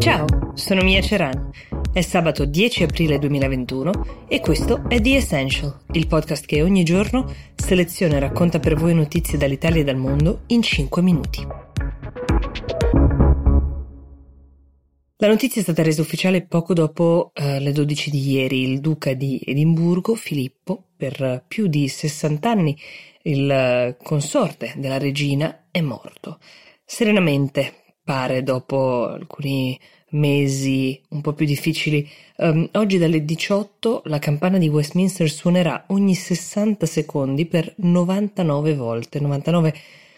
Ciao, sono Mia Ceran. È sabato 10 aprile 2021 e questo è The Essential, il podcast che ogni giorno seleziona e racconta per voi notizie dall'Italia e dal mondo in 5 minuti. La notizia è stata resa ufficiale poco dopo eh, le 12 di ieri. Il duca di Edimburgo, Filippo, per più di 60 anni, il consorte della regina, è morto. Serenamente, pare, dopo alcuni mesi un po' più difficili. Um, oggi dalle 18 la campana di Westminster suonerà ogni 60 secondi per 99 volte, 99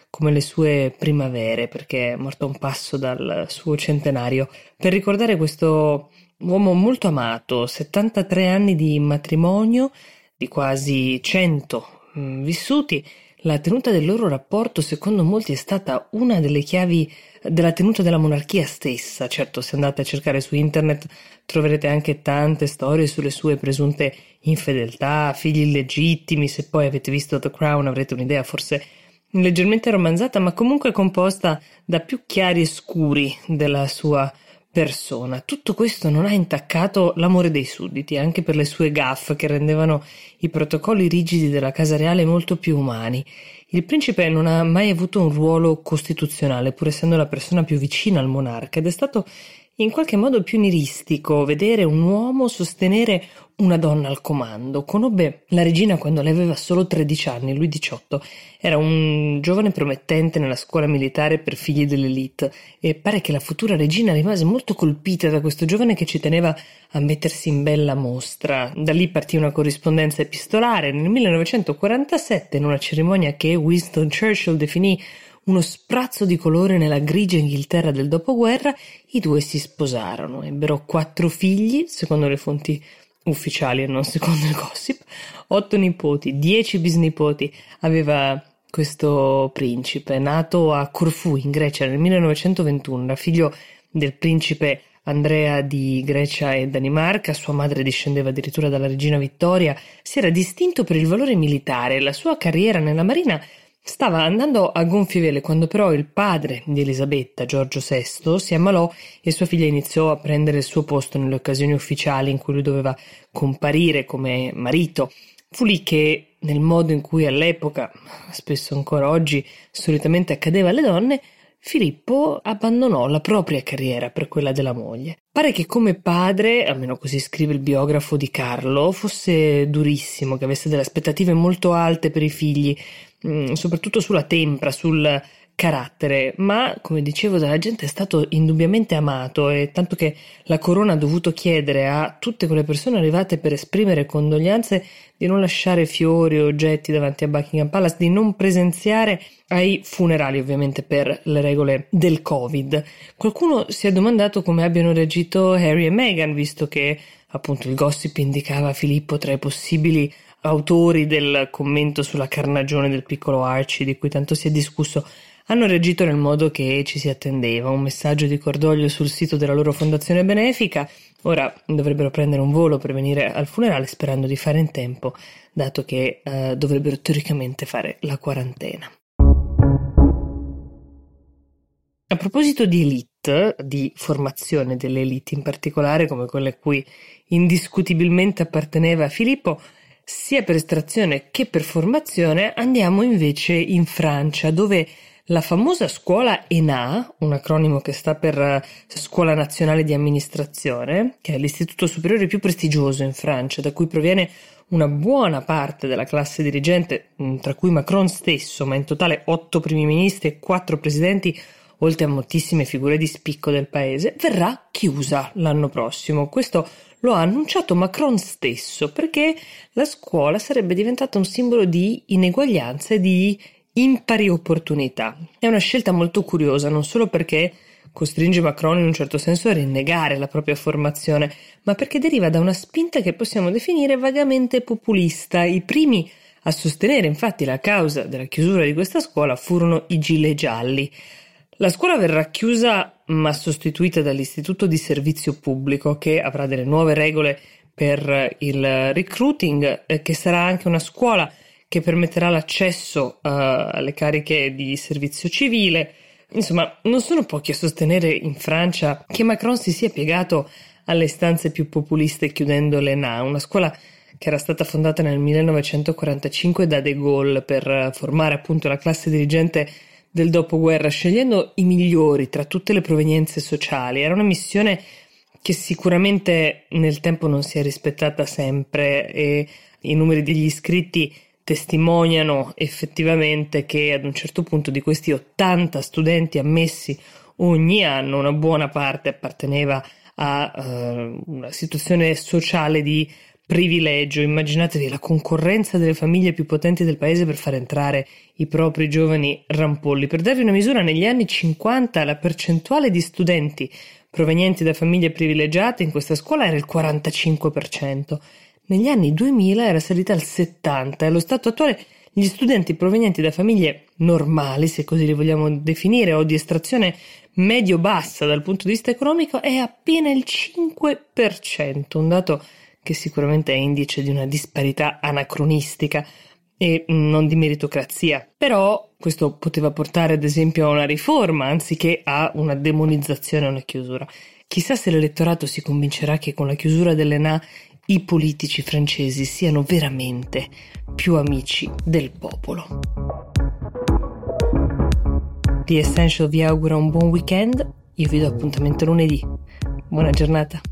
come le sue primavere, perché è morto a un passo dal suo centenario, per ricordare questo uomo molto amato, 73 anni di matrimonio, di quasi 100 mm, vissuti, la tenuta del loro rapporto, secondo molti, è stata una delle chiavi della tenuta della monarchia stessa. Certo, se andate a cercare su internet troverete anche tante storie sulle sue presunte infedeltà, figli illegittimi. Se poi avete visto The Crown avrete un'idea forse leggermente romanzata, ma comunque composta da più chiari e scuri della sua persona. Tutto questo non ha intaccato l'amore dei sudditi, anche per le sue gaffe che rendevano i protocolli rigidi della Casa Reale molto più umani. Il principe non ha mai avuto un ruolo costituzionale, pur essendo la persona più vicina al monarca, ed è stato in qualche modo pionieristico vedere un uomo sostenere una donna al comando. Conobbe la regina quando lei aveva solo 13 anni, lui 18. Era un giovane promettente nella scuola militare per figli dell'elite e pare che la futura regina rimase molto colpita da questo giovane che ci teneva a mettersi in bella mostra. Da lì partì una corrispondenza epistolare. Nel 1947, in una cerimonia che Winston Churchill definì uno sprazzo di colore nella grigia Inghilterra del dopoguerra, i due si sposarono, ebbero quattro figli, secondo le fonti ufficiali e non secondo il gossip, otto nipoti, dieci bisnipoti, aveva questo principe, nato a Corfù in Grecia nel 1921, era figlio del principe Andrea di Grecia e Danimarca, sua madre discendeva addirittura dalla regina Vittoria, si era distinto per il valore militare, la sua carriera nella marina Stava andando a gonfie vele quando però il padre di Elisabetta, Giorgio VI, si ammalò e sua figlia iniziò a prendere il suo posto nelle occasioni ufficiali in cui lui doveva comparire come marito. Fu lì che, nel modo in cui all'epoca, spesso ancora oggi, solitamente accadeva alle donne, Filippo abbandonò la propria carriera per quella della moglie. Pare che come padre, almeno così scrive il biografo di Carlo, fosse durissimo, che avesse delle aspettative molto alte per i figli, Mm, soprattutto sulla tempra, sul carattere, ma come dicevo dalla gente è stato indubbiamente amato e tanto che la corona ha dovuto chiedere a tutte quelle persone arrivate per esprimere condoglianze di non lasciare fiori o oggetti davanti a Buckingham Palace, di non presenziare ai funerali ovviamente per le regole del Covid. Qualcuno si è domandato come abbiano reagito Harry e Meghan, visto che appunto il gossip indicava Filippo tra i possibili autori del commento sulla carnagione del piccolo Archie di cui tanto si è discusso hanno reagito nel modo che ci si attendeva, un messaggio di cordoglio sul sito della loro fondazione benefica. Ora dovrebbero prendere un volo per venire al funerale sperando di fare in tempo, dato che eh, dovrebbero teoricamente fare la quarantena. A proposito di elite, di formazione delle elite in particolare, come quelle a cui indiscutibilmente apparteneva Filippo, sia per estrazione che per formazione andiamo invece in Francia, dove la famosa scuola ENA, un acronimo che sta per eh, Scuola Nazionale di Amministrazione, che è l'istituto superiore più prestigioso in Francia, da cui proviene una buona parte della classe dirigente, mm, tra cui Macron stesso, ma in totale otto primi ministri e quattro presidenti, oltre a moltissime figure di spicco del paese, verrà chiusa l'anno prossimo. Questo lo ha annunciato Macron stesso perché la scuola sarebbe diventata un simbolo di ineguaglianza e di impari opportunità. È una scelta molto curiosa, non solo perché costringe Macron in un certo senso a rinnegare la propria formazione, ma perché deriva da una spinta che possiamo definire vagamente populista. I primi a sostenere infatti la causa della chiusura di questa scuola furono i gilet gialli. La scuola verrà chiusa ma sostituita dall'Istituto di Servizio Pubblico che avrà delle nuove regole per il recruiting, eh, che sarà anche una scuola che permetterà l'accesso uh, alle cariche di servizio civile, Insomma, non sono pochi a sostenere in Francia che Macron si sia piegato alle istanze più populiste chiudendo l'ENA, una scuola che era stata fondata nel 1945 da De Gaulle per formare appunto la classe dirigente del dopoguerra, scegliendo i migliori tra tutte le provenienze sociali. Era una missione che sicuramente nel tempo non si è rispettata sempre e i numeri degli iscritti testimoniano effettivamente che ad un certo punto di questi 80 studenti ammessi ogni anno una buona parte apparteneva a uh, una situazione sociale di privilegio. Immaginatevi la concorrenza delle famiglie più potenti del paese per far entrare i propri giovani rampolli. Per darvi una misura, negli anni 50 la percentuale di studenti provenienti da famiglie privilegiate in questa scuola era il 45%. Negli anni 2000 era salita al 70% e allo stato attuale gli studenti provenienti da famiglie normali, se così li vogliamo definire, o di estrazione medio-bassa dal punto di vista economico, è appena il 5%, un dato che sicuramente è indice di una disparità anacronistica e non di meritocrazia. Però questo poteva portare ad esempio a una riforma anziché a una demonizzazione o una chiusura. Chissà se l'elettorato si convincerà che con la chiusura dell'ENA i politici francesi siano veramente più amici del popolo. The Essential vi augura un buon weekend, io vi do appuntamento lunedì. Buona giornata.